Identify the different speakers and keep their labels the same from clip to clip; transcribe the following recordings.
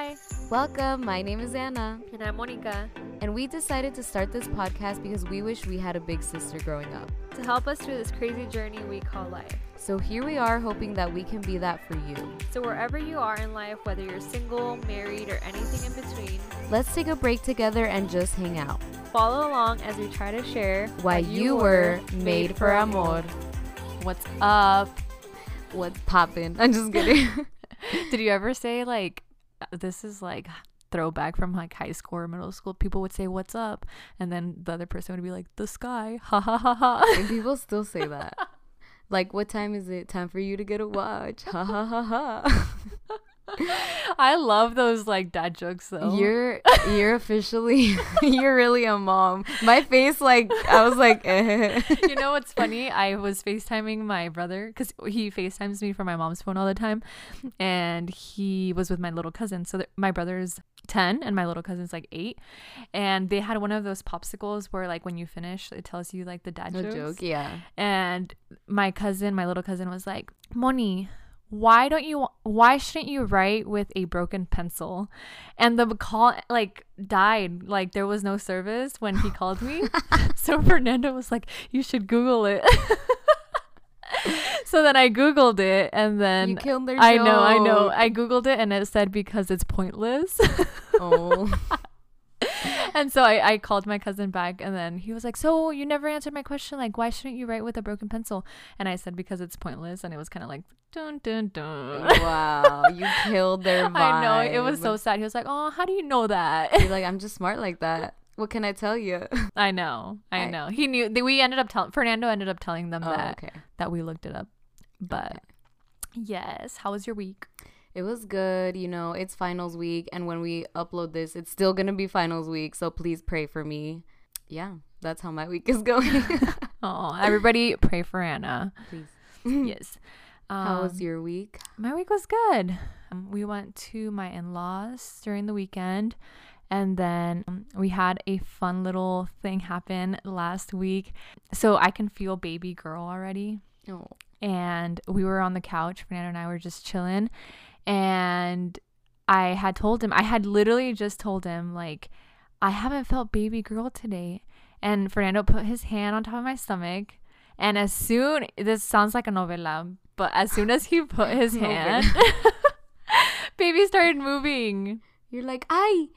Speaker 1: Hi,
Speaker 2: Welcome, my name is Anna,
Speaker 1: and I'm Monica.
Speaker 2: and we decided to start this podcast because we wish we had a big sister growing up.
Speaker 1: To help us through this crazy journey we call life.
Speaker 2: So here we are hoping that we can be that for you.
Speaker 1: So, wherever you are in life, whether you're single, married, or anything in between,
Speaker 2: Let's take a break together and just hang out.
Speaker 1: follow along as we try to share
Speaker 2: Why you were made for amor.
Speaker 1: What's up?
Speaker 2: What's poppin'? I'm just kidding.
Speaker 1: Did you ever say, like, this is like throwback from like high school or middle school? People would say, What's up? And then the other person would be like, The sky. Ha ha ha ha.
Speaker 2: and people still say that. Like, what time is it? Time for you to get a watch. Ha ha ha ha.
Speaker 1: I love those like dad jokes though.
Speaker 2: You're you're officially you're really a mom. My face like I was like eh.
Speaker 1: you know what's funny? I was FaceTiming my brother because he FaceTimes me from my mom's phone all the time. And he was with my little cousin. So th- my brother's 10 and my little cousin's like 8. And they had one of those popsicles where, like, when you finish, it tells you, like, the dad
Speaker 2: no
Speaker 1: jokes.
Speaker 2: joke, yeah.
Speaker 1: And my cousin, my little cousin, was like, Moni, why don't you why shouldn't you write with a broken pencil? And the call like died. Like there was no service when he called me. So fernando was like you should google it. So then i googled it and then
Speaker 2: you killed their
Speaker 1: i know i know. i googled it and it said because it's pointless.
Speaker 2: Oh.
Speaker 1: and so I, I called my cousin back and then he was like so you never answered my question like why shouldn't you write with a broken pencil and i said because it's pointless and it was kind of like dun dun dun
Speaker 2: wow, you killed their vibe.
Speaker 1: i know it was so sad he was like oh how do you know that
Speaker 2: You're like I'm just smart like that. What can I tell you?
Speaker 1: i know i
Speaker 2: I-
Speaker 1: know he knew they, we ended up telling fernando ended up telling them
Speaker 2: Oh,
Speaker 1: that
Speaker 2: okay.
Speaker 1: that we looked it up but yes how was your week
Speaker 2: It was good, you know, it's finals week and when we upload this, it's still going to be finals week, so please pray for me. Yeah, that's how my week is going.
Speaker 1: oh everybody pray for anna
Speaker 2: please.
Speaker 1: yes
Speaker 2: How was
Speaker 1: Um,
Speaker 2: your week?
Speaker 1: My week was good. Um, we went to my in laws during the weekend, and then um, we had a fun little thing happen last week. So I can feel baby girl already.
Speaker 2: Oh.
Speaker 1: And we were on the couch, Fernando and I were just chilling, and I had told him, I had literally just told him, like, I haven't felt baby girl today. And Fernando put his hand on top of my stomach. And as soon, this sounds like a novela, but as soon as he put his hand, baby started moving.
Speaker 2: You're like, ay,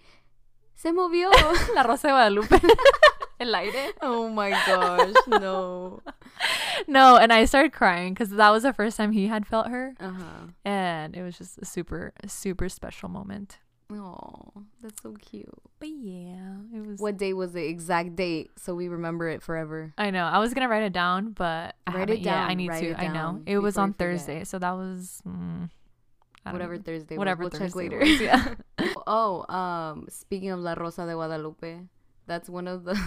Speaker 2: se movió.
Speaker 1: La Rosa de Guadalupe. El aire.
Speaker 2: oh my gosh, no.
Speaker 1: No, and I started crying because that was the first time he had felt her.
Speaker 2: Uh huh.
Speaker 1: And it was just a super, super special moment.
Speaker 2: Oh, that's so cute.
Speaker 1: But yeah, it was.
Speaker 2: What day was the exact date so we remember it forever?
Speaker 1: I know. I was gonna write it down, but I
Speaker 2: Write it
Speaker 1: yet. I need to.
Speaker 2: it
Speaker 1: I know. It was on. Thursday, so that was mm,
Speaker 2: Whatever. Thursday. was.
Speaker 1: Whatever
Speaker 2: we'll check
Speaker 1: Thursday
Speaker 2: later.
Speaker 1: was, yeah.
Speaker 2: oh, um, speaking of La Rosa de Guadalupe, that's one of the.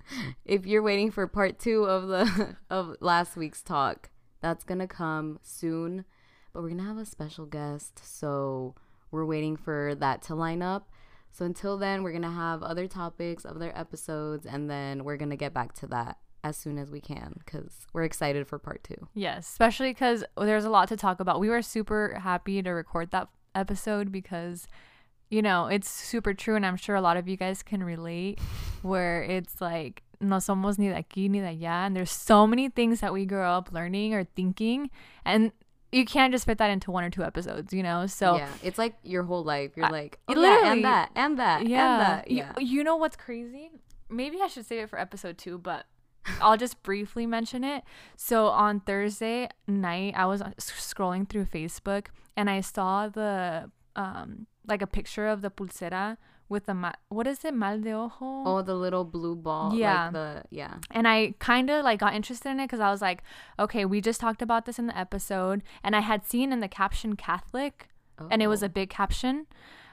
Speaker 2: if you're waiting for part two of the of last week's talk, that's gonna come soon. But we're gonna have a special guest, so we're waiting for that to line up. So until then, we're gonna have other topics, other episodes, and then we're gonna get back to that as soon as we can because we're excited for part two.
Speaker 1: Yes, especially because there's a lot to talk about. We were super happy to record that episode because, you know, it's super true, and I'm sure a lot of you guys can relate. Where it's like no somos ni de aquí ni de allá, and there's so many things that we grow up learning or thinking, and you can't just fit that into one or two episodes, you know. So
Speaker 2: yeah, it's like your whole life. You're
Speaker 1: I-
Speaker 2: like, oh,
Speaker 1: literally-
Speaker 2: and that and that
Speaker 1: yeah,
Speaker 2: and that.
Speaker 1: You-
Speaker 2: Yeah.
Speaker 1: You, know what's crazy? Maybe I should save it for episode two, but I'll just briefly mention it. So on Thursday night, I was scrolling through Facebook and I saw the um like a picture of the pulsera with the ma- what is it mal de ojo?
Speaker 2: Oh, the little blue ball.
Speaker 1: Yeah.
Speaker 2: Like the yeah.
Speaker 1: And I kind of like got interested in it because I was like, okay, we just talked about this in the episode, and I had seen in the caption Catholic, and it was
Speaker 2: Oh.
Speaker 1: a big caption.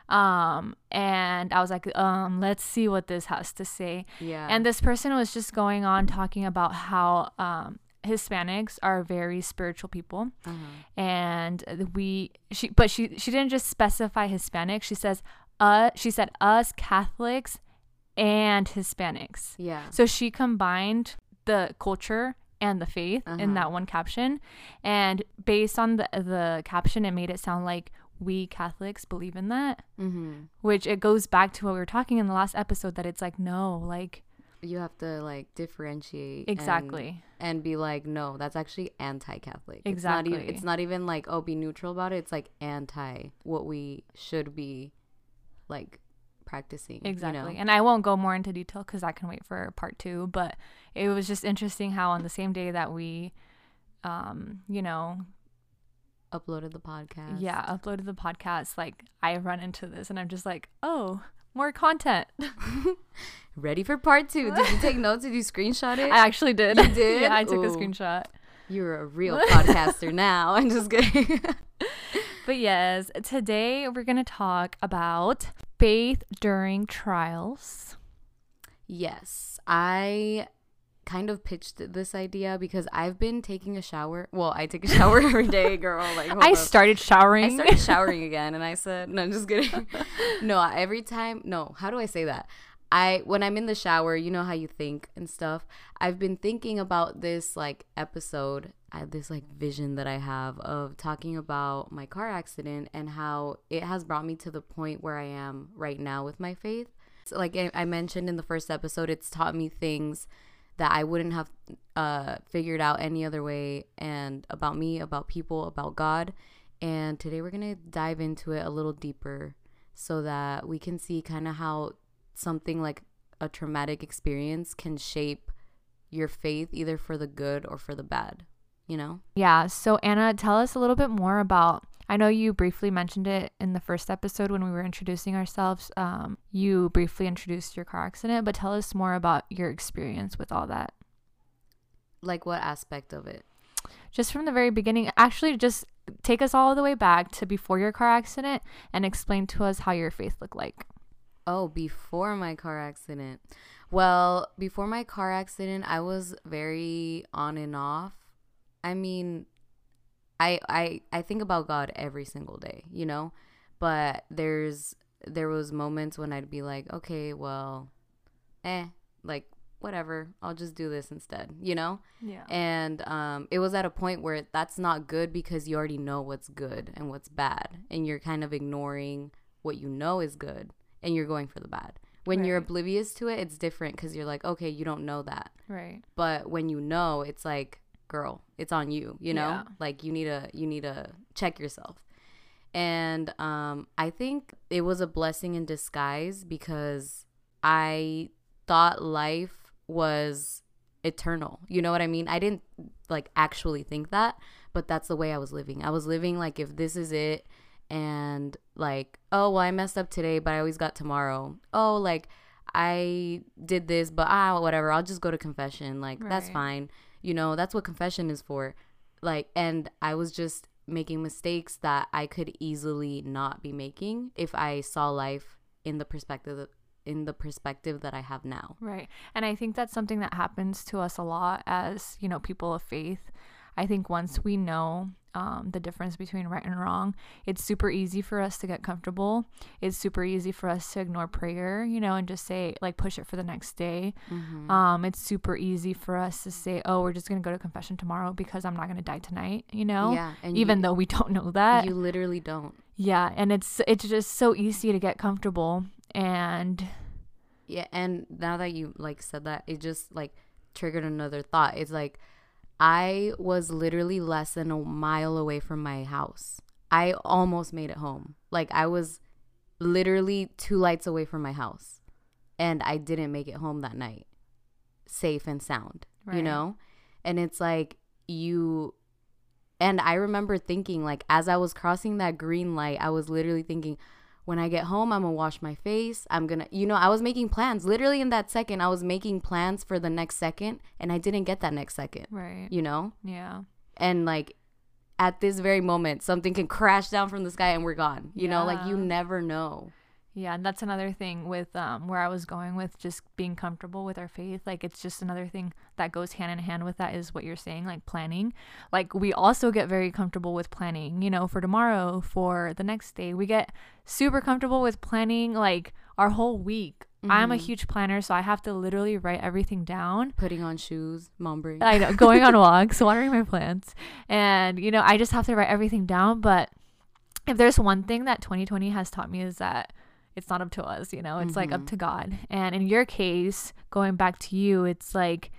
Speaker 1: Um, and I was like, um, let's see what this has to say.
Speaker 2: yeah.
Speaker 1: And this person was just going on talking about how um Hispanics are very spiritual people,
Speaker 2: uh-huh.
Speaker 1: and we she but she she didn't just specify Hispanic. She says uh she said us Catholics and Hispanics.
Speaker 2: yeah.
Speaker 1: So she combined the culture and the faith in
Speaker 2: Uh-huh.
Speaker 1: that one caption, and based on the the caption, it made it sound like we Catholics believe in that,
Speaker 2: Mm-hmm.
Speaker 1: which it goes back to what we were talking in the last episode that it's like, no, like,
Speaker 2: You have to like differentiate
Speaker 1: exactly.
Speaker 2: and, be like, no, that's actually anti-Catholic.
Speaker 1: Exactly.
Speaker 2: It's not, e- it's not even like oh, be neutral about it. It's like anti what we should be like practicing. you
Speaker 1: Exactly.
Speaker 2: know?
Speaker 1: And I won't go more into detail because I can wait for part two. But it was just interesting how on the same day that we, um, you know,
Speaker 2: Uploaded the podcast.
Speaker 1: yeah, uploaded the podcast, like I run into this and I'm just like, oh, more content.
Speaker 2: Ready for part two? Did you take notes? Did you screenshot it?
Speaker 1: I actually did.
Speaker 2: You did?
Speaker 1: yeah, I took a screenshot.
Speaker 2: You're a real podcaster now. I'm just kidding.
Speaker 1: But yes, today we're going to talk about faith during trials.
Speaker 2: yes, I kind of pitched this idea because I've been taking a shower. Well, I take a shower every day, girl. Like
Speaker 1: I
Speaker 2: up.
Speaker 1: started showering.
Speaker 2: I started showering again, and I said, "No, I'm just kidding." no, every time. No, how do I say that? I when I'm in the shower, you know how you think and stuff. I've been thinking about this like episode, I have this like vision that I have of talking about my car accident and how it has brought me to the point where I am right now with my faith. So, like I I mentioned in the first episode, it's taught me things that I wouldn't have uh, figured out any other way, and about me, about people, about God. And today we're gonna dive into it a little deeper, so that we can see kind of how something like a traumatic experience can shape your faith either for the good or for the bad. You know?
Speaker 1: Yeah. So, Anna, tell us a little bit more about. I know you briefly mentioned it in the first episode when we were introducing ourselves. Um, you briefly introduced your car accident, but tell us more about your experience with all that.
Speaker 2: Like what aspect of it?
Speaker 1: Just from the very beginning, actually, just take us all the way back to before your car accident and explain to us how your faith looked like.
Speaker 2: Oh, before my car accident. Well, before my car accident, I was very on and off. I mean, I I I think about God every single day, you know? But there's there was moments when I'd be like, "Okay, well, eh, like whatever. I'll just do this instead," you know?
Speaker 1: Yeah.
Speaker 2: and um, it was at a point where that's not good because you already know what's good and what's bad and you're kind of ignoring what you know is good and you're going for the bad when you're oblivious to it it's different because you're like okay you don't know that
Speaker 1: Right.
Speaker 2: but when you know it's like girl it's on you you know?
Speaker 1: Yeah.
Speaker 2: like you need to you need to check yourself. And um i think it was a blessing in disguise because i thought life was eternal you know what i mean? I didn't like actually think that but that's the way i was living. I was living like if this is it and like oh well i messed up today but i always got tomorrow. Oh like i did this but ah whatever i'll just go to confession. Like that's fine you know that's what confession is for like and i was just making mistakes that i could easily not be making if i saw life in the perspective in the perspective that i have now
Speaker 1: Right. And I think that's something that happens to us a lot as, you know, people of faith. I think once we know um, the difference between right and wrong, it's super easy for us to get comfortable. It's super easy for us to ignore prayer, you know, and just say, like, push it for the next day.
Speaker 2: Mhm.
Speaker 1: Um, it's super easy for us to say, oh, we're just going to go to confession tomorrow because I'm not going to die tonight, you know?
Speaker 2: yeah and
Speaker 1: Even
Speaker 2: you,
Speaker 1: though we don't know that.
Speaker 2: you literally don't
Speaker 1: yeah. And it's, it's just so easy to get comfortable. And
Speaker 2: Yeah, and now that you like said that, it just like triggered another thought. It's like I was literally less than a mile away from my house. I almost made it home. Like I was literally two lights away from my house. And I didn't make it home that night. Safe and sound, you know? And it's like you and I remember thinking like as I was crossing that green light, I was literally thinking when I get home, I'm gonna wash my face. I'm gonna, you know, I was making plans. Literally in that second, I was making plans for the next second, and I didn't get that next second,
Speaker 1: right.
Speaker 2: you know?
Speaker 1: Yeah.
Speaker 2: And like at this very moment, something can crash down from the sky and we're gone, you know? Like you never know.
Speaker 1: Yeah, and that's another thing with um where I was going with just being comfortable with our faith. Like it's just another thing that goes hand in hand with that is what you're saying, like planning. Like we also get very comfortable with planning, you know, for tomorrow, for the next day. We get super comfortable with planning like our whole week. I'm a
Speaker 2: Mhm.
Speaker 1: huge planner, so I have to literally write everything down.
Speaker 2: Putting on shoes, mom break.
Speaker 1: I know, going on walks, watering my plants. And, you know, I just have to write everything down. But if there's one thing that 2020 has taught me is that it's not up to us, you know, it's like up
Speaker 2: Mhm.
Speaker 1: to God. And in your case, going back to you, it's like,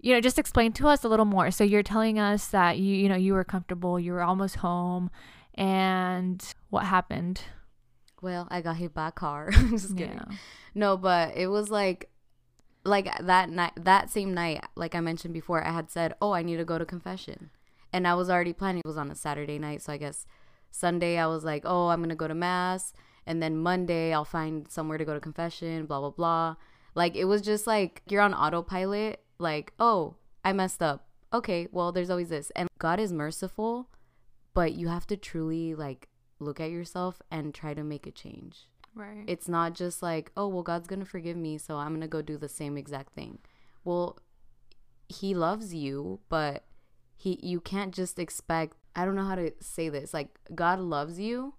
Speaker 1: you know, just explain to us a little more. So you're telling us that you, you know, you were comfortable, you were almost home, and what happened?
Speaker 2: Well, I got hit by a car. Just kidding.
Speaker 1: Yeah.
Speaker 2: No, but it was like like that night that same night, like I mentioned before, I had said, "Oh, I need to go to confession." And I was already planning. It was on a Saturday night, so I guess Sunday I was like, "Oh, I'm going to go to mass." And then Monday I'll find somewhere to go to confession, blah blah blah. Like it was just like you're on autopilot, like, "Oh, I messed up." Okay, well, there's always this. And God is merciful, but you have to truly like look at yourself and try to make a change
Speaker 1: Right.
Speaker 2: it's not just like oh well god's gonna forgive me so i'm gonna go do the same exact thing well he loves you but he you can't just expect i don't know how to say this like god loves you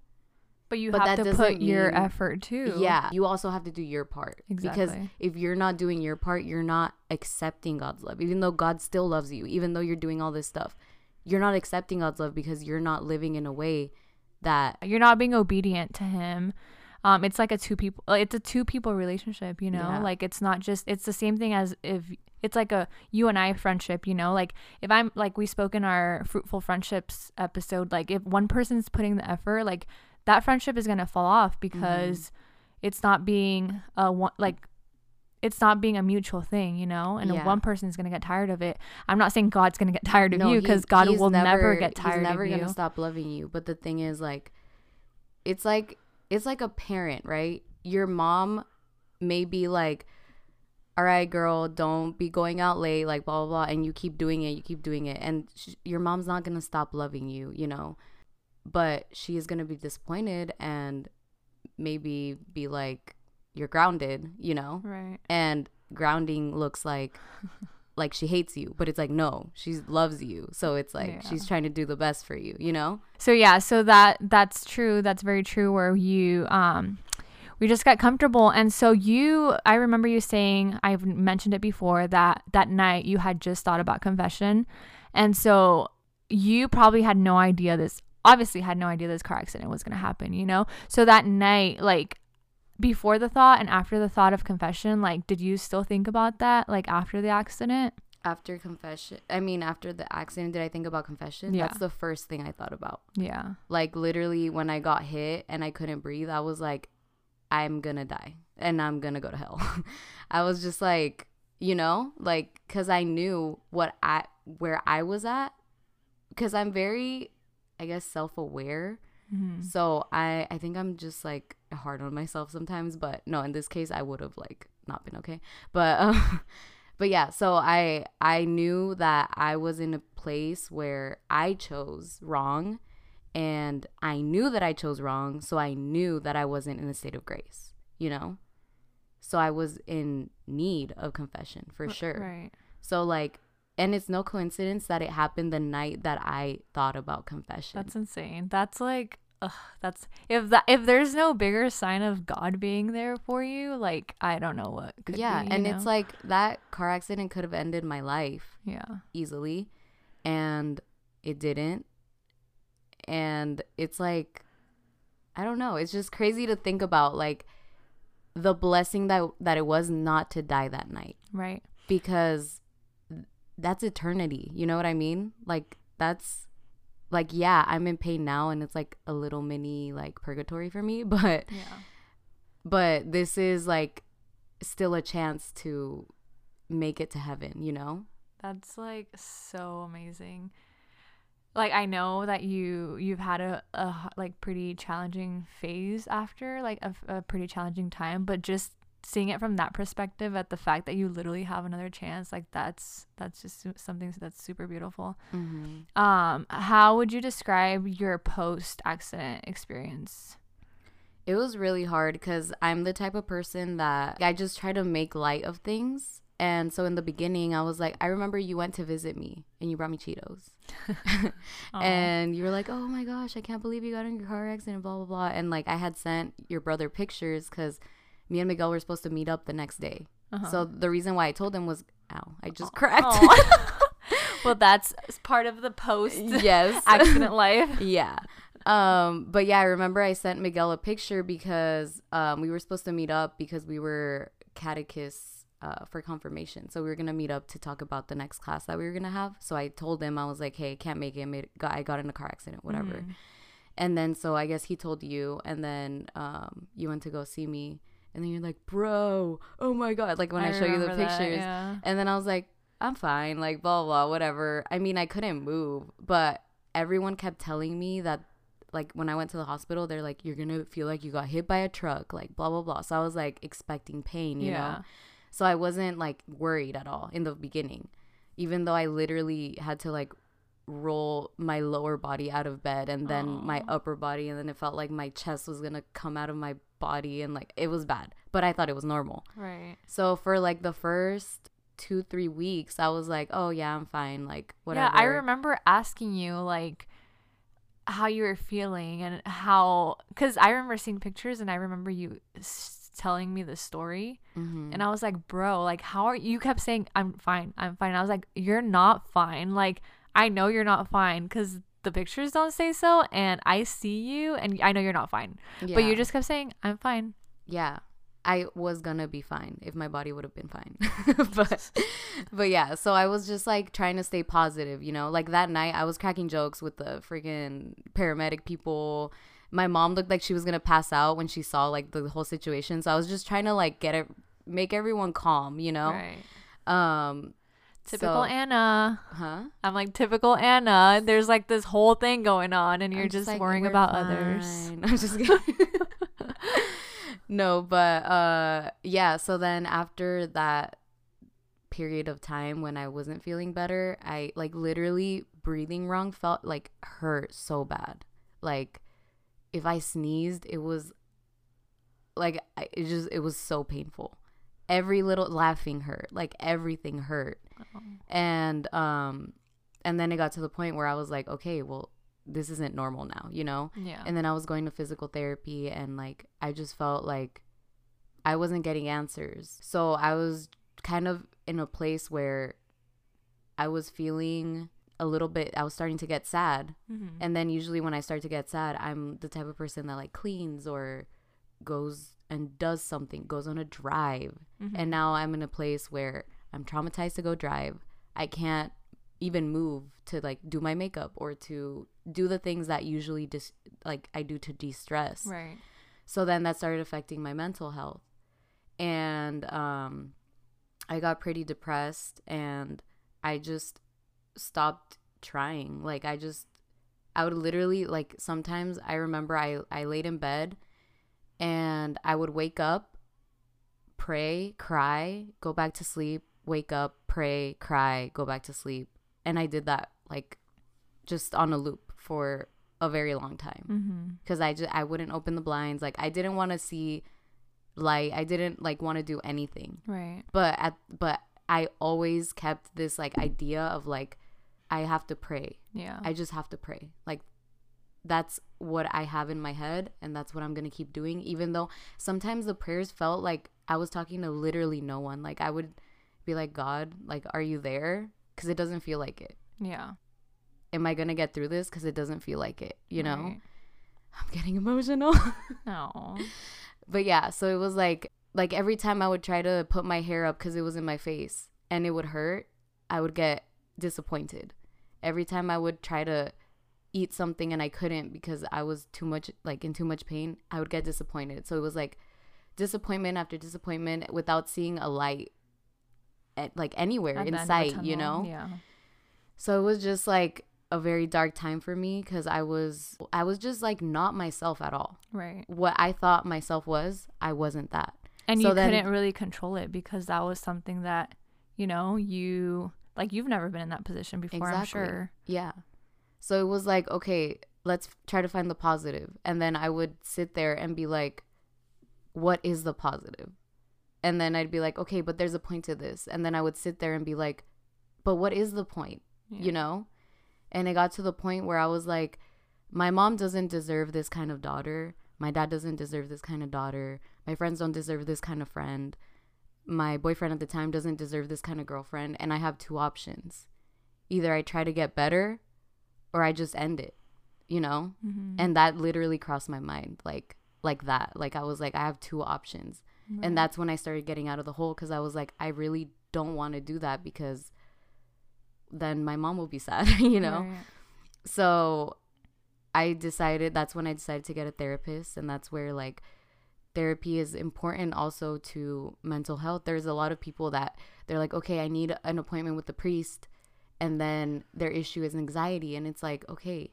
Speaker 1: but you
Speaker 2: but
Speaker 1: have to put
Speaker 2: doesn't
Speaker 1: your effort too.
Speaker 2: yeah you also have to do your part
Speaker 1: Exactly.
Speaker 2: because if you're not doing your part you're not accepting god's love even though god still loves you even though you're doing all this stuff you're not accepting god's love because you're not living in a way that
Speaker 1: You're not being obedient to him. Um, it's like a two people. It's a two people relationship. You know,
Speaker 2: Yeah.
Speaker 1: like it's not just. It's the same thing as if it's like a you and I friendship. You know, like if I'm like we spoke in our fruitful friendships episode. Like if one person's putting the effort, like that friendship is gonna fall off mm-hmm. because it's not being a one like. It's not being a mutual thing, you know, and
Speaker 2: Yeah.
Speaker 1: one person is gonna get tired of it. I'm not saying God's gonna get tired of
Speaker 2: No,
Speaker 1: you because God will never, get tired of you.
Speaker 2: He's never
Speaker 1: of you.
Speaker 2: gonna stop loving you. But the thing is, like, it's like it's like a parent, right? Your mom may be like, "All right, girl, don't be going out late," like blah blah blah, and you keep doing it, you keep doing it, and sh- your mom's not gonna stop loving you, you know. But she is gonna be disappointed and maybe be like, "You're grounded," you know
Speaker 1: Right.
Speaker 2: and grounding looks like like she hates you but it's like no she loves you so it's like
Speaker 1: Yeah.
Speaker 2: she's trying to do the best for you you know
Speaker 1: So yeah, so that that's true. That's very true. Where you um, we just got comfortable, and so you, I remember you saying I've mentioned it before that that night you had just thought about confession, and so you probably had no idea this. Obviously, had no idea this car accident was gonna happen. You know, so that night, like before the thought and after the thought of confession, like did you still think about that? Like after the accident?
Speaker 2: after confession i mean after the accident did i think about confession
Speaker 1: Yeah.
Speaker 2: that's the first thing i thought about
Speaker 1: Yeah.
Speaker 2: like literally when i got hit and i couldn't breathe i was like i'm gonna die and i'm gonna go to hell i was just like you know like because i knew what i where i was at because i'm very i guess self-aware
Speaker 1: Mhm.
Speaker 2: So I I think I'm just like hard on myself sometimes, but no, in this case I would have like not been okay. But um, but yeah, so I I knew that I was in a place where I chose wrong and I knew that I chose wrong, so I knew that I wasn't in a state of grace, you know? So I was in need of confession for sure.
Speaker 1: Right.
Speaker 2: So like and it's no coincidence that it happened the night that I thought about confession.
Speaker 1: That's insane. That's like, ugh, that's if that if there's no bigger sign of God being there for you, like I don't know what. Could
Speaker 2: yeah
Speaker 1: be,
Speaker 2: and it's like that car accident could have ended my life
Speaker 1: yeah,
Speaker 2: easily and it didn't and it's like i don't know it's just crazy to think about like the blessing that that it was not to die that night
Speaker 1: right.
Speaker 2: because that's eternity you know what i mean like that's like yeah i'm in pain now and it's like a little mini like purgatory for me but
Speaker 1: Yeah.
Speaker 2: but this is like still a chance to make it to heaven you know
Speaker 1: That's like so amazing. Like I know that you you've had a like pretty challenging phase after like a pretty challenging time, but just seeing it from that perspective at the fact that you literally have another chance, like that's that's just something that's super beautiful.
Speaker 2: mm-hmm.
Speaker 1: Um, how would you describe your post accident experience?
Speaker 2: it was really hard because i'm the type of person that i just try to make light of things and so in the beginning i was like i remember you went to visit me and you brought me cheetos and you were like oh my gosh i can't believe you got in your car accident blah blah blah and like i had sent your brother pictures because me and miguel were supposed to meet up the next day
Speaker 1: Uh-huh.
Speaker 2: so the reason why i told him was ow i just cracked
Speaker 1: Aw. well, that's part of the post
Speaker 2: yes
Speaker 1: accident life.
Speaker 2: yeah um, but yeah, I remember I sent Miguel a picture because um, we were supposed to meet up because we were catechists uh, for confirmation. So we were gonna meet up to talk about the next class that we were gonna have. So I told him I was like, "Hey, can't make it. I, made, got, I got in a car accident, whatever."
Speaker 1: Mhm.
Speaker 2: And then so I guess he told you, and then um, you went to go see me, and then you're like, "Bro, oh my god!" Like when I, show you the
Speaker 1: that,
Speaker 2: pictures,
Speaker 1: yeah.
Speaker 2: and then I was like, I'm fine, like blah blah, whatever. I mean, I couldn't move, but everyone kept telling me that like when I went to the hospital, they're like, You're gonna feel like you got hit by a truck, like blah blah blah. So I was like expecting pain, you know? So I wasn't like worried at all in the beginning. Even though I literally had to like roll my lower body out of bed and then my upper body and then it felt like my chest was gonna come out of my body and like it was bad. But I thought it was normal.
Speaker 1: Right.
Speaker 2: So for like the first two, three weeks, I was like, oh yeah, I'm fine. Like whatever.
Speaker 1: Yeah, I remember asking you like how you were feeling and how because I remember seeing pictures and I remember you s- telling me the story
Speaker 2: Mhm.
Speaker 1: and I was like, bro, like how are you kept saying I'm fine, I'm fine. I was like, you're not fine. Like I know you're not fine because the pictures don't say so and I see you and I know you're not fine.
Speaker 2: Yeah.
Speaker 1: But you just kept saying I'm fine.
Speaker 2: yeah. I was gonna be fine if my body would have been fine. but but yeah, so I was just like trying to stay positive, you know? Like that night I was cracking jokes with the freaking paramedic people. My mom looked like she was gonna pass out when she saw like the whole situation. So I was just trying to like get it make everyone calm, you know?
Speaker 1: Right.
Speaker 2: Um
Speaker 1: Typical
Speaker 2: so-
Speaker 1: Anna.
Speaker 2: huh?
Speaker 1: I'm like typical Anna. There's like this whole thing going on, and you're
Speaker 2: I'm
Speaker 1: just,
Speaker 2: like,
Speaker 1: worrying
Speaker 2: "We're
Speaker 1: about others.
Speaker 2: I'm just kidding. no, but uh yeah, so then after that period of time when I wasn't feeling better, I like literally breathing wrong felt like hurt so bad. Like if I sneezed, it was like I- it just it was so painful. Every little laughing hurt, like everything hurt and um and then it got to the point where i was like okay well this isn't normal now you know
Speaker 1: Yeah.
Speaker 2: and then i was going to physical therapy and like i just felt like i wasn't getting answers so i was kind of in a place where i was feeling a little bit i was starting to get sad
Speaker 1: Mhm.
Speaker 2: and then usually when i start to get sad i'm the type of person that like cleans or goes and does something goes on a drive
Speaker 1: Mhm.
Speaker 2: and now I'm in a place where I'm traumatized to go drive. I can't even move to like do my makeup or to do the things that usually dis- like I do to de-stress.
Speaker 1: right.
Speaker 2: So then that started affecting my mental health. And um I got pretty depressed and I just stopped trying. Like I just I would literally like sometimes I remember I I laid in bed and I would wake up, pray, cry, go back to sleep, wake up, pray, cry, go back to sleep. And I did that like just on a loop for a very long time
Speaker 1: Mm-hmm.
Speaker 2: because I just I wouldn't open the blinds. Like I didn't want to see light. I didn't like want to do anything.
Speaker 1: Right.
Speaker 2: But at but I always kept this like idea of like I have to pray.
Speaker 1: Yeah.
Speaker 2: I just have to pray. Like that's what I have in my head and that's what I'm going to keep doing even though sometimes the prayers felt like I was talking to literally no one. Like I would be like God, like are you there? Cuz it doesn't feel like it.
Speaker 1: yeah.
Speaker 2: Am I going to get through this cuz it doesn't feel like it, you know?
Speaker 1: Right.
Speaker 2: I'm getting emotional.
Speaker 1: No.
Speaker 2: but yeah so it was like like every time i would try to put my hair up because it was in my face and it would hurt i would get disappointed every time i would try to eat something and i couldn't because i was too much like in too much pain i would get disappointed so it was like disappointment after disappointment without seeing a light at, like anywhere
Speaker 1: At
Speaker 2: in
Speaker 1: the end of the
Speaker 2: sight you know
Speaker 1: Yeah.
Speaker 2: so it was just like a very dark time for me because i was i was just like not myself at all
Speaker 1: Right.
Speaker 2: what i thought myself was i wasn't that
Speaker 1: And
Speaker 2: So
Speaker 1: you
Speaker 2: then-
Speaker 1: couldn't really control it because that was something that, you know, you like you've never been in that position before, I'm
Speaker 2: Exactly.
Speaker 1: sure.
Speaker 2: Yeah. So it was like, okay, let's try to find the positive. And then I would sit there and be like, what is the positive? And then I'd be like, okay, but there's a point to this. And then I would sit there and be like, but what is the point?
Speaker 1: Yeah.
Speaker 2: You know? And it got to the point where I was like, my mom doesn't deserve this kind of daughter. My dad doesn't deserve this kind of daughter. My friends don't deserve this kind of friend. My boyfriend at the time doesn't deserve this kind of girlfriend. And I have two options either I try to get better or I just end it. you know?
Speaker 1: Mhm.
Speaker 2: And that literally crossed my mind like like that. Like I was like I have two options.
Speaker 1: Right.
Speaker 2: And that's when I started getting out of the hole cuz I was like I really don't want to do that because then my mom will be sad, you know?
Speaker 1: Right.
Speaker 2: So I decided that's when I decided to get a therapist and that's where like therapy is important also to mental health. There's a lot of people that they're like, "Okay, I need an appointment with the priest." And then their issue is anxiety and it's like, "Okay,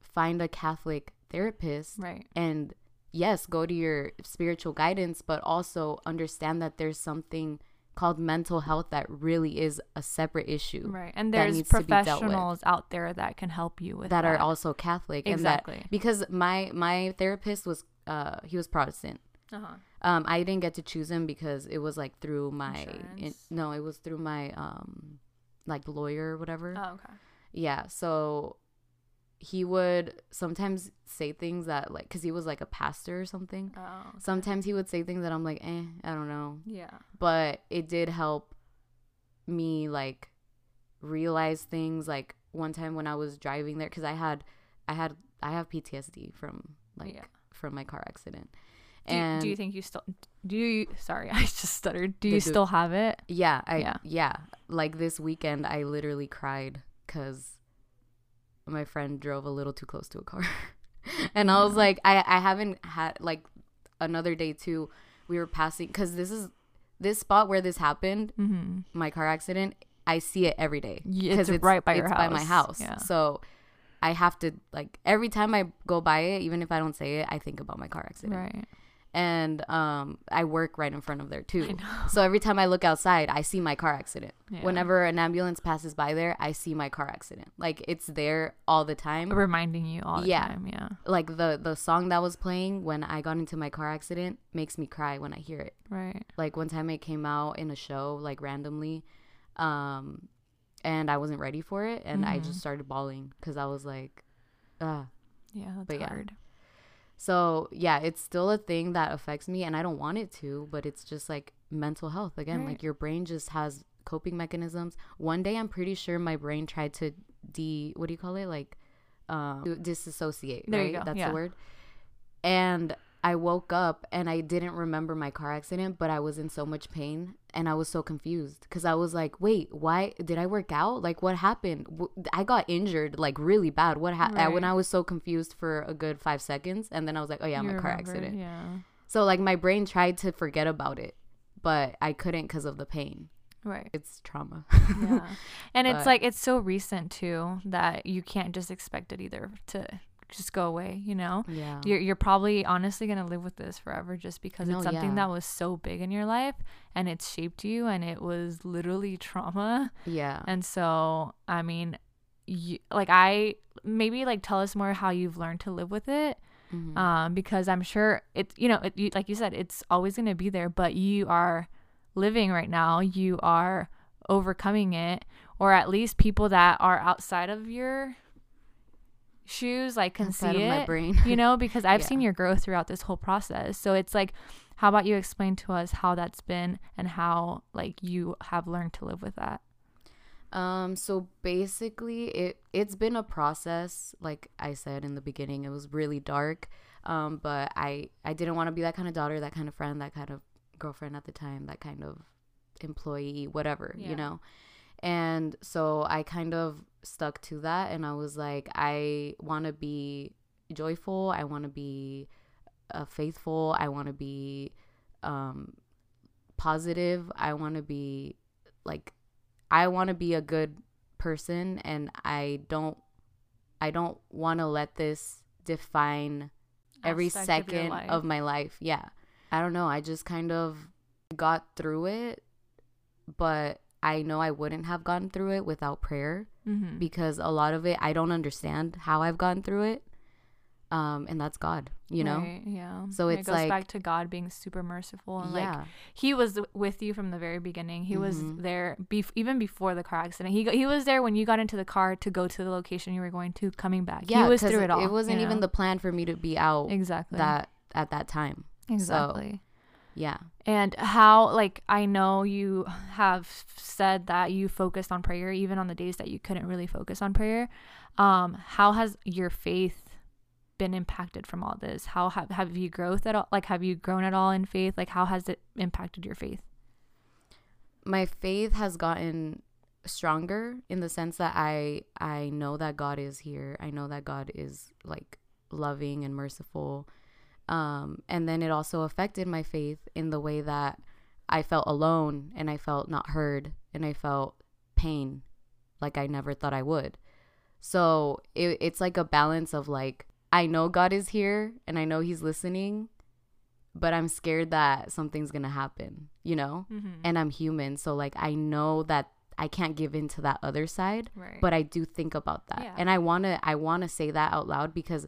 Speaker 2: find a Catholic therapist
Speaker 1: Right.
Speaker 2: and yes, go to your spiritual guidance, but also understand that there's something called mental health that really is a separate issue
Speaker 1: Right. And there's
Speaker 2: needs to be dealt with.
Speaker 1: professionals out there that can help you with
Speaker 2: that
Speaker 1: that.
Speaker 2: are also Catholic
Speaker 1: Exactly.
Speaker 2: that because my my therapist was uh he was Protestant.
Speaker 1: uh-huh.
Speaker 2: Um I didn't get to choose him because it was like through my in, no, it was through my um like lawyer or whatever.
Speaker 1: Oh, okay.
Speaker 2: Yeah, so he would sometimes say things that like cuz he was like a pastor or something.
Speaker 1: Oh. okay.
Speaker 2: Sometimes he would say things that I'm like, "Eh, I don't know."
Speaker 1: Yeah.
Speaker 2: but it did help me like realize things like one time when i was driving there because i had i had i have ptsd from like
Speaker 1: Yeah.
Speaker 2: from my car accident
Speaker 1: Do,
Speaker 2: and
Speaker 1: do you think you still do you sorry, I just stuttered. Do you still have it?
Speaker 2: yeah i
Speaker 1: Yeah.
Speaker 2: yeah. like this weekend i literally cried because my friend drove a little too close to a car and i was like i i haven't had like another day too we were passing because this is this spot where this happened
Speaker 1: Mm-hmm.
Speaker 2: my car accident, I see it every day
Speaker 1: Yeah, it's right by your
Speaker 2: it's by my
Speaker 1: house.
Speaker 2: house.
Speaker 1: Yeah.
Speaker 2: So I have to like every time I go by it, even if I don't say it, I think about my car accident.
Speaker 1: Right.
Speaker 2: And um, I work right in front of there
Speaker 1: I
Speaker 2: too.
Speaker 1: know.
Speaker 2: So every time I look outside, I see my car accident.
Speaker 1: Yeah.
Speaker 2: Whenever an ambulance passes by there, I see my car accident. Like it's there all the time.
Speaker 1: Reminding you all the
Speaker 2: Yeah.
Speaker 1: time. Yeah.
Speaker 2: Like the the song that was playing when I got into my car accident makes me cry when I hear it
Speaker 1: Right.
Speaker 2: like one time it came out in a show like randomly um and i wasn't ready for it and i
Speaker 1: Mhm.
Speaker 2: just started bawling because i was like ah
Speaker 1: Yeah. That's
Speaker 2: But yeah. So yeah it's still a thing that affects me and i don't want it to but it's just like mental health. Again
Speaker 1: Right.
Speaker 2: like your brain just has coping mechanisms. One day i'm pretty sure my brain tried to de what do you call it? Like um disassociate
Speaker 1: There
Speaker 2: right?
Speaker 1: you go,
Speaker 2: that's
Speaker 1: yeah.
Speaker 2: the word. And I woke up and I didn't remember my car accident, but I was in so much pain and I was so confused because I was like, wait, why did I work out? Like, what happened? I got injured like really bad. What happened? When I was so confused for a good five seconds, and then I was like, oh yeah,
Speaker 1: I'm
Speaker 2: a car accident.
Speaker 1: Yeah.
Speaker 2: So like my brain tried to forget about it, but I couldn't because of the pain.
Speaker 1: Right.
Speaker 2: It's trauma.
Speaker 1: Yeah. And it's like it's so recent too that you can't just expect it either to just go away, you know?
Speaker 2: yeah.
Speaker 1: You're you're probably honestly gonna live with this forever just because
Speaker 2: No,
Speaker 1: it's something
Speaker 2: yeah.
Speaker 1: that was so big in your life and it's shaped you and it was literally trauma.
Speaker 2: yeah.
Speaker 1: And so, I mean, you, like I maybe like tell us more how you've learned to live with it,
Speaker 2: Mhm.
Speaker 1: um, because I'm sure it's you know it, you, like you said it's always gonna be there, but you are living right now. You are overcoming it, or at least people that are outside of your shoes like can
Speaker 2: Outside
Speaker 1: see
Speaker 2: of my
Speaker 1: it
Speaker 2: brain.
Speaker 1: you know because i've
Speaker 2: Yeah.
Speaker 1: seen your growth throughout this whole process so it's like how about you explain to us how that's been and how like you have learned to live with that
Speaker 2: Um, so basically it it's been a process, like I said in the beginning. It was really dark. Um, but I I didn't want to be that kind of daughter, that kind of friend, that kind of girlfriend at the time, that kind of employee, whatever,
Speaker 1: Yeah.
Speaker 2: you know. And so I kind of stuck to that and I was like I want to be joyful, I want to be uh, faithful, I want to be um positive, I want to be like I want to be a good person and I don't I don't want to let this define every
Speaker 1: Aspect
Speaker 2: second
Speaker 1: life.
Speaker 2: of my life. Yeah. I don't know. I just kind of got through it, but I know I wouldn't have gone through it without prayer
Speaker 1: mm-hmm.
Speaker 2: because a lot of it I don't understand how I've gone through it. Um and that's God, you know.
Speaker 1: Right, yeah
Speaker 2: So it's
Speaker 1: it goes
Speaker 2: like-
Speaker 1: back to god being super merciful and like he was with you from the very beginning he was
Speaker 2: Mhm.
Speaker 1: there bef- even before the car accident he, he was there when you got into the car to go to the location you were going to coming back
Speaker 2: yeah,
Speaker 1: he was through it all
Speaker 2: It wasn't even
Speaker 1: know?
Speaker 2: the plan for me to be out
Speaker 1: exactly
Speaker 2: that at that time.
Speaker 1: exactly
Speaker 2: Yeah.
Speaker 1: And how, like, I know you have said that you focused on prayer even on the days that you couldn't really focus on prayer. Um, how has your faith been impacted from all this? How have, have you growth at all? Like, have you grown at all in faith? Like, how has it impacted your faith?
Speaker 2: My faith has gotten stronger in the sense that I I know that God is here. I know that God is like loving and merciful. Um, and then it also affected my faith in the way that I felt alone and I felt not heard and I felt pain like I never thought I would. So it, it's like a balance of like, I know God is here and I know He's listening, but I'm scared that something's gonna happen, you know?
Speaker 1: Mm-hmm.
Speaker 2: And I'm human. So, like, I know that I can't give in to that other side,
Speaker 1: Right.
Speaker 2: but I do think about that.
Speaker 1: Yeah.
Speaker 2: And I wanna, I wanna say that out loud because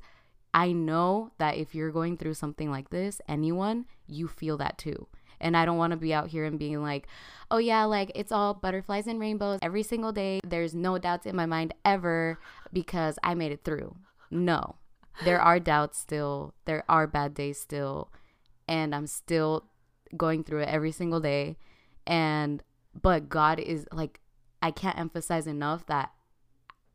Speaker 2: I know that if you're going through something like this, anyone, you feel that too. And I don't want to be out here and being like, oh, yeah, like it's all butterflies and rainbows every single day. There's no doubts in my mind ever because I made it through. No, there are doubts still. There are bad days still. And I'm still going through it every single day. And, but God is like, I can't emphasize enough that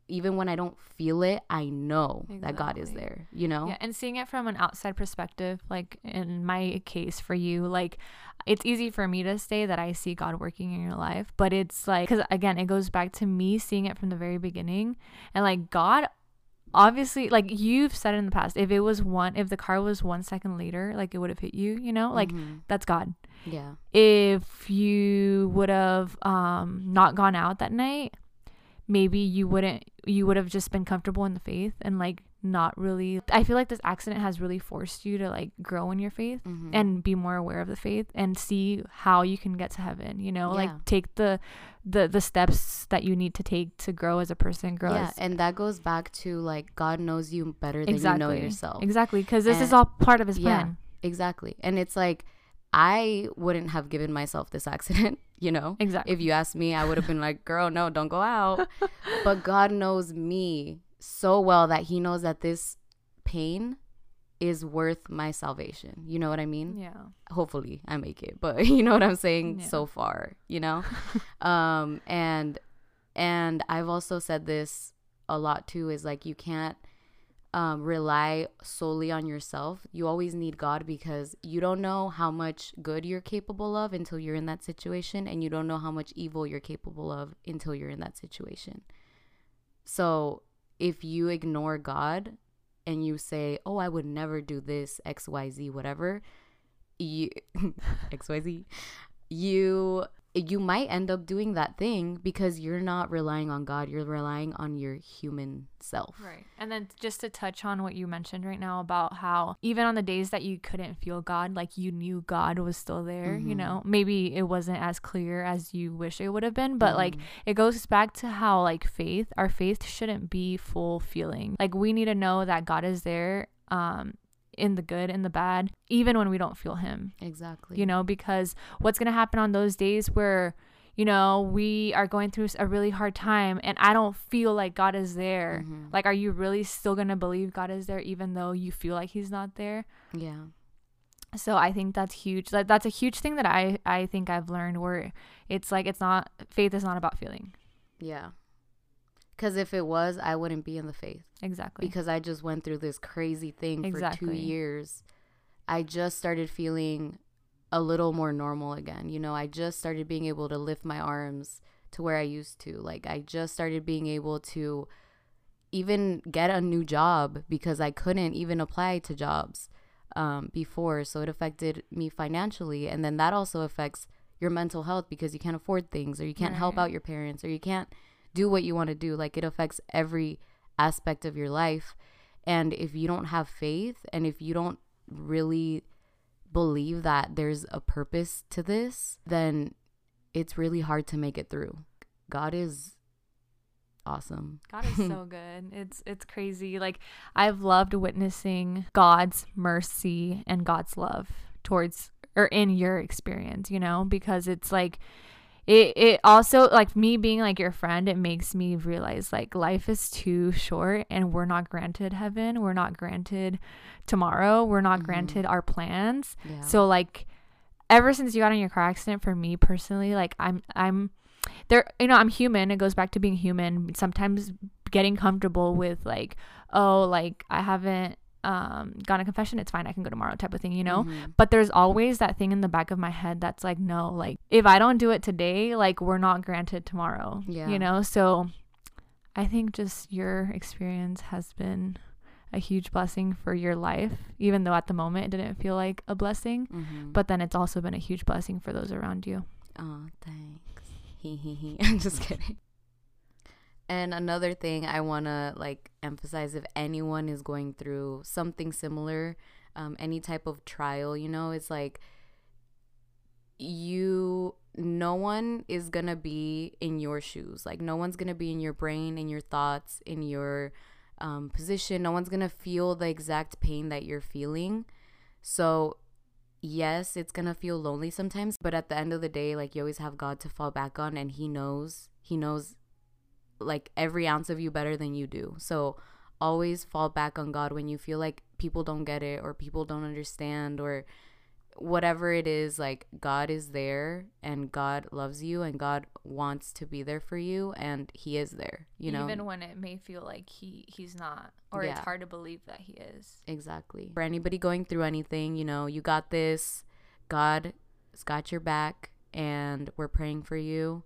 Speaker 2: even when I don't feel it, I know that God is there, you know?
Speaker 1: Yeah, and seeing it from an outside perspective, like in my case for you, like it's easy for me to say that I see God working in your life, but it's like, because again, it goes back to me seeing it from the very beginning. And like God, obviously, like you've said in the past, if it was one, if the car was one second later, like it would have hit you, you know? Like
Speaker 2: Mhm.
Speaker 1: that's God.
Speaker 2: yeah.
Speaker 1: If you would have um, not gone out that night, maybe you wouldn't you would have just been comfortable in the faith and like not really i feel like this accident has really forced you to like grow in your faith
Speaker 2: Mhm.
Speaker 1: and be more aware of the faith and see how you can get to heaven you know
Speaker 2: Yeah.
Speaker 1: like take the the the steps that you need to take to grow as a person grow
Speaker 2: yeah,
Speaker 1: as
Speaker 2: and that goes back to like God knows you better than
Speaker 1: exactly
Speaker 2: you know yourself.
Speaker 1: exactly because this is all part of his plan
Speaker 2: yeah.
Speaker 1: plan
Speaker 2: Exactly. And it's like I wouldn't have given myself this accident, you know?
Speaker 1: exactly
Speaker 2: If you asked me, I would have been like, "Girl, no, don't go out." but God knows me so well that he knows that this pain is worth my salvation. You know what I mean?
Speaker 1: yeah
Speaker 2: hopefully I make it, but you know what I'm saying
Speaker 1: Yeah.
Speaker 2: so far, you know? um and and I've also said this a lot too is like you can't um rely solely on yourself. You always need God because you don't know how much good you're capable of until you're in that situation and you don't know how much evil you're capable of until you're in that situation. So, if you ignore God and you say, "Oh, I would never do this XYZ whatever," you xyz you you might end up doing that thing because you're not relying on god you're relying on your human self
Speaker 1: Right. And then just to touch on what you mentioned right now about how even on the days that you couldn't feel God, like you knew God was still there, you
Speaker 2: Mhm.
Speaker 1: know, maybe it wasn't as clear as you wish it would have been, but like
Speaker 2: Mhm.
Speaker 1: it goes back to how like faith, our faith shouldn't be full feeling. Like we need to know that God is there um in the good and the bad, even when we don't feel him
Speaker 2: exactly
Speaker 1: you know, because what's going to happen on those days where, you know, we are going through a really hard time and I don't feel like God is there.
Speaker 2: Mhm.
Speaker 1: Like, are you really still going to believe God is there even though you feel like He's not there?
Speaker 2: yeah
Speaker 1: So I think that's huge. Like, that's a huge thing that I, I think I've learned where it's like, it's not, faith is not about feeling.
Speaker 2: yeah because if it was i wouldn't be in the faith
Speaker 1: Exactly.
Speaker 2: because i just went through this crazy thing for two
Speaker 1: Exactly.
Speaker 2: years i just started feeling a little more normal again you know i just started being able to lift my arms to where i used to like i just started being able to even get a new job because I couldn't even apply to jobs um, before. So it affected me financially. And then that also affects your mental health because you can't afford things or you can't help out your parents or you can't do what you want to do. Like it affects every aspect of your life. And if you don't have faith and if you don't really believe that there's a purpose to this, then it's really hard to make it through. God is awesome.
Speaker 1: God is so good. It's it's crazy. Like I've loved witnessing God's mercy and God's love towards or in your experience, you know, because it's like it it also like me being like your friend, it makes me realize like life is too short and we're not granted heaven. We're not granted tomorrow. We're not
Speaker 2: Mhm.
Speaker 1: granted our plans.
Speaker 2: Yeah.
Speaker 1: So like ever since you got in your car accident for me personally like i'm i'm there you know i'm human it goes back to being human sometimes getting comfortable with like oh like i haven't um gone to confession it's fine i can go tomorrow type of thing you know
Speaker 2: Mhm.
Speaker 1: but there's always that thing in the back of my head that's like no like if i don't do it today like we're not granted tomorrow
Speaker 2: Yeah.
Speaker 1: you know so i think just your experience has been a huge blessing for your life even though at the moment it didn't feel like a blessing
Speaker 2: Mhm.
Speaker 1: but then it's also been a huge blessing for those around you
Speaker 2: Oh, thanks. He he he. I'm just kidding. And another thing I want to like emphasize if anyone is going through something similar, um, any type of trial, you know, it's like you, no one is going to be in your shoes. Like, no one's going to be in your brain, in your thoughts, in your um, position. No one's going to feel the exact pain that you're feeling. So, yes, it's gonna feel lonely sometimes, but at the end of the day, like you always have God to fall back on, and He knows, He knows like every ounce of you better than you do. So always fall back on God when you feel like people don't get it or people don't understand or whatever it is like God is there and God loves you and God wants to be there for you and he is there you know
Speaker 1: even when it may feel like he he's not or it's hard to believe that he is
Speaker 2: Exactly. For anybody going through anything, you know, you got this. God's got your back, and we're praying for you,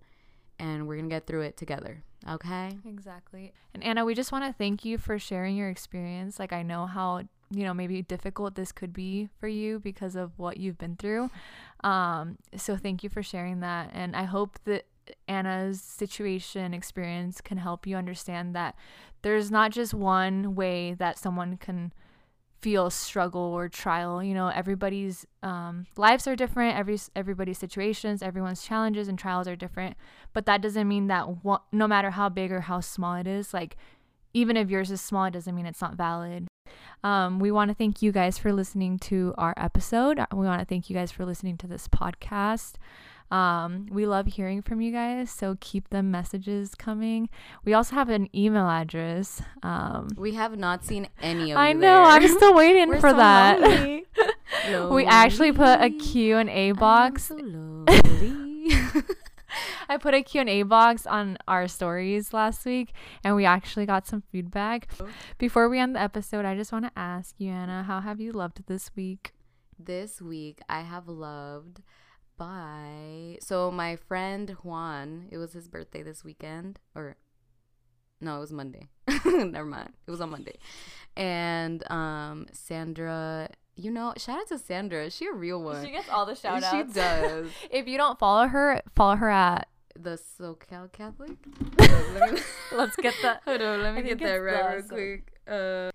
Speaker 2: and we're going to get through it together. Okay?
Speaker 1: Exactly. And Anna, we just want to thank you for sharing your experience. Like I know how, you know, maybe difficult this could be for you because of what you've been through. Um so thank you for sharing that and I hope that Anna's situation experience can help you understand that there's not just one way that someone can feel struggle or trial you know everybody's um, lives are different every everybody's situations everyone's challenges and trials are different but that doesn't mean that no matter how big or how small it is like even if yours is small it doesn't mean it's not valid. Um, we want to thank you guys for listening to our episode. We want to thank you guys for listening to this podcast um, we love hearing from you guys so keep the messages coming we also have an email address um,
Speaker 2: We have not seen any of
Speaker 1: them.
Speaker 2: i
Speaker 1: know
Speaker 2: there.
Speaker 1: i'm still waiting for
Speaker 2: so
Speaker 1: that we actually put a
Speaker 2: Lonely.
Speaker 1: q&a box
Speaker 2: so.
Speaker 1: I put a Q&A box on our stories last week and we actually got some feedback. Before we end the episode, I just want to ask you, Anna, how have you loved this week?
Speaker 2: this week I have loved by so my friend Juan, it was his birthday this weekend or no, it was Monday. Never mind. It was on Monday. And um Sandra, you know, shout out to Sandra. She a real one?
Speaker 1: She gets all the
Speaker 2: She does.
Speaker 1: if you don't follow her, follow her at
Speaker 2: The SoCal Catholic.
Speaker 1: Let's get that.
Speaker 2: Hold on, let me
Speaker 1: I
Speaker 2: get that right real quick. Uh,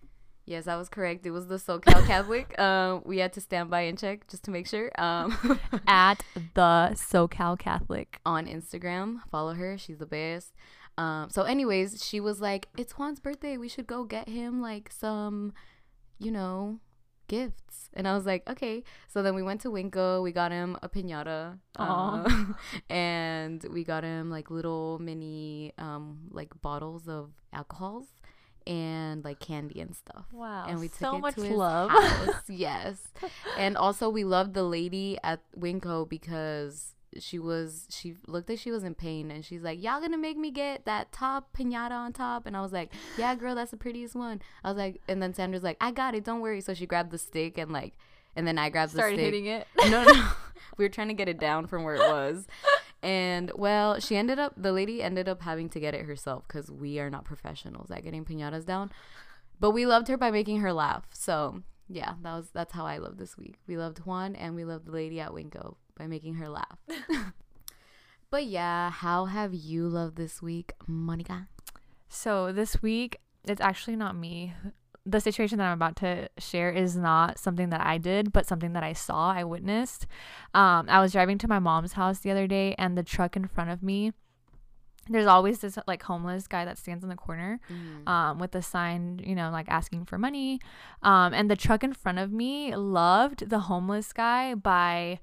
Speaker 2: yes, I was correct. It was the SoCal Catholic. Um, we had to stand by and check just to make sure. Um,
Speaker 1: at the SoCal Catholic.
Speaker 2: on Instagram. Follow her. She's the best. Um, so anyways, she was like, It's Juan's birthday. We should go get him like some, you know, gifts. And I was like, Okay. So then we went to WinCo, we got him a pinata. Uh, and we got him like little mini um like bottles of alcohols and like candy and stuff.
Speaker 1: Wow.
Speaker 2: And we took
Speaker 1: so
Speaker 2: it
Speaker 1: much
Speaker 2: to his
Speaker 1: love.
Speaker 2: house. yes. And also we loved the lady at Winco because she was she looked like she was in pain and she's like, Y'all gonna make me get that top pinata on top? And I was like, Yeah, girl, that's the prettiest one. I was like and then Sandra's like, I got it, don't worry. So she grabbed the stick and like and then I grabbed
Speaker 1: Started
Speaker 2: the stick.
Speaker 1: Started hitting it.
Speaker 2: No, no. we were trying to get it down from where it was. And well, she ended up the lady ended up having to get it herself because we are not professionals at getting pinatas down. But we loved her by making her laugh. So yeah, that was that's how I loved this week. We loved Juan and we loved the lady at WinCo by making her laugh. but yeah, how have you loved this week, Monica?
Speaker 1: So this week, it's actually not me. The situation that I'm about to share is not something that I did, but something that I saw, I witnessed. Um, I was driving to my mom's house the other day, and the truck in front of me, there's always this like homeless guy that stands in the corner um, with a sign, you know, like asking for money. Um, and the truck in front of me loved the homeless guy by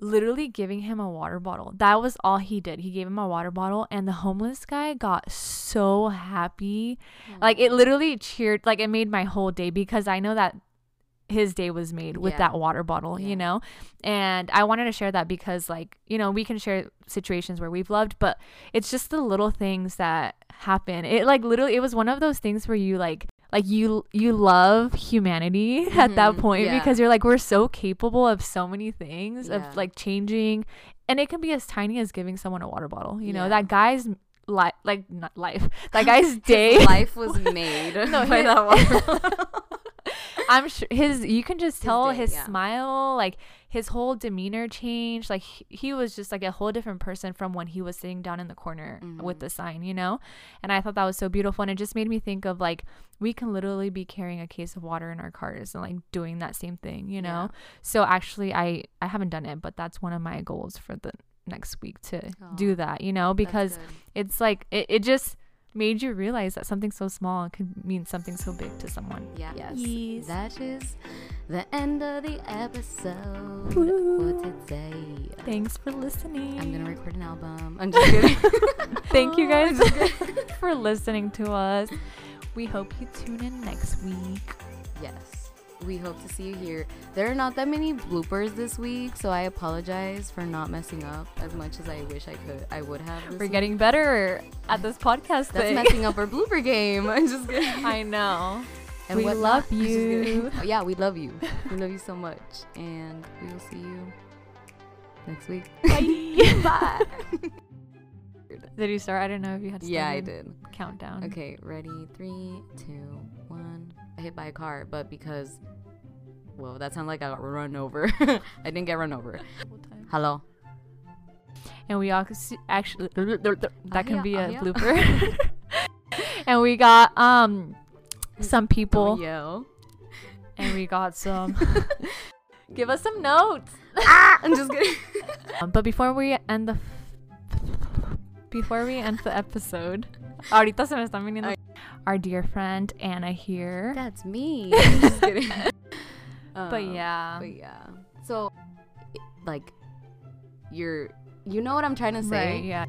Speaker 1: literally giving him a water bottle. That was all he did. He gave him a water bottle, and the homeless guy got so happy. Like it literally cheered, like it made my whole day because I know that his day was made with
Speaker 2: Yeah.
Speaker 1: that water bottle,
Speaker 2: Yeah.
Speaker 1: you know? And I wanted to share that because, like, you know, we can share situations where we've loved, but it's just the little things that happen. It, like, literally, it was one of those things where you, like, like you you love humanity at that
Speaker 2: Mhm,
Speaker 1: point
Speaker 2: yeah.
Speaker 1: because you're like we're so capable of so many things
Speaker 2: Yeah.
Speaker 1: of like changing and it can be as tiny as giving someone a water bottle you know that guy's life like not life that guy's day
Speaker 2: life was made
Speaker 1: No,
Speaker 2: by
Speaker 1: his-
Speaker 2: that water.
Speaker 1: I'm sure his you can just
Speaker 2: His
Speaker 1: tell
Speaker 2: day,
Speaker 1: his
Speaker 2: yeah.
Speaker 1: smile, like his whole demeanor changed. Like he, he was just like a whole different person from when he was sitting down in the corner with
Speaker 2: Mhm.
Speaker 1: the sign, you know? And I thought that was so beautiful and it just made me think of like we can literally be carrying a case of water in our cars and like doing that same thing, you know? So actually I I haven't done it, but that's one of my goals for the next week to
Speaker 2: Aw,
Speaker 1: do that, you know? Because it's like it, it just made you realize that something so small could mean something so big to someone.
Speaker 2: Yeah. Yes.
Speaker 1: Yes.
Speaker 2: That is the end of the episode
Speaker 1: Woo.
Speaker 2: for today.
Speaker 1: Thanks for listening.
Speaker 2: I'm gonna record an album. I'm just kidding.
Speaker 1: Thank you
Speaker 2: oh,
Speaker 1: guys for listening to us. We hope you tune in next week.
Speaker 2: yes. We hope to see you here. There are not that many bloopers this week, so I apologize for not messing up as much as I wish I could. I would have.
Speaker 1: We're
Speaker 2: week.
Speaker 1: getting better at this podcast
Speaker 2: That's
Speaker 1: thing.
Speaker 2: messing up our blooper game. I'm just kidding.
Speaker 1: I know.
Speaker 2: and
Speaker 1: We love
Speaker 2: kidding.
Speaker 1: you.
Speaker 2: Oh, yeah, we love you. We love you so much, and we will see you next week.
Speaker 1: Bye.
Speaker 2: Bye.
Speaker 1: Did you start? I don't know if you had to
Speaker 2: yeah, I did.
Speaker 1: countdown.
Speaker 2: Okay, ready? Three, two, hit by a car, but because, well, that sounded like I got run over. I didn't get run over. Hello.
Speaker 1: And we all actually that can be a blooper. and we got um some people
Speaker 2: Don't yell.
Speaker 1: and we got some give us some notes.
Speaker 2: ah, I'm just kidding.
Speaker 1: Um, but before we end the before we end the episode, ahorita se me están viniendo our dear friend Anna here.
Speaker 2: That's me. I'm just kidding.
Speaker 1: But
Speaker 2: Um,
Speaker 1: yeah,
Speaker 2: But yeah. So, like, you're, you know what I'm trying to say?
Speaker 1: right, yeah.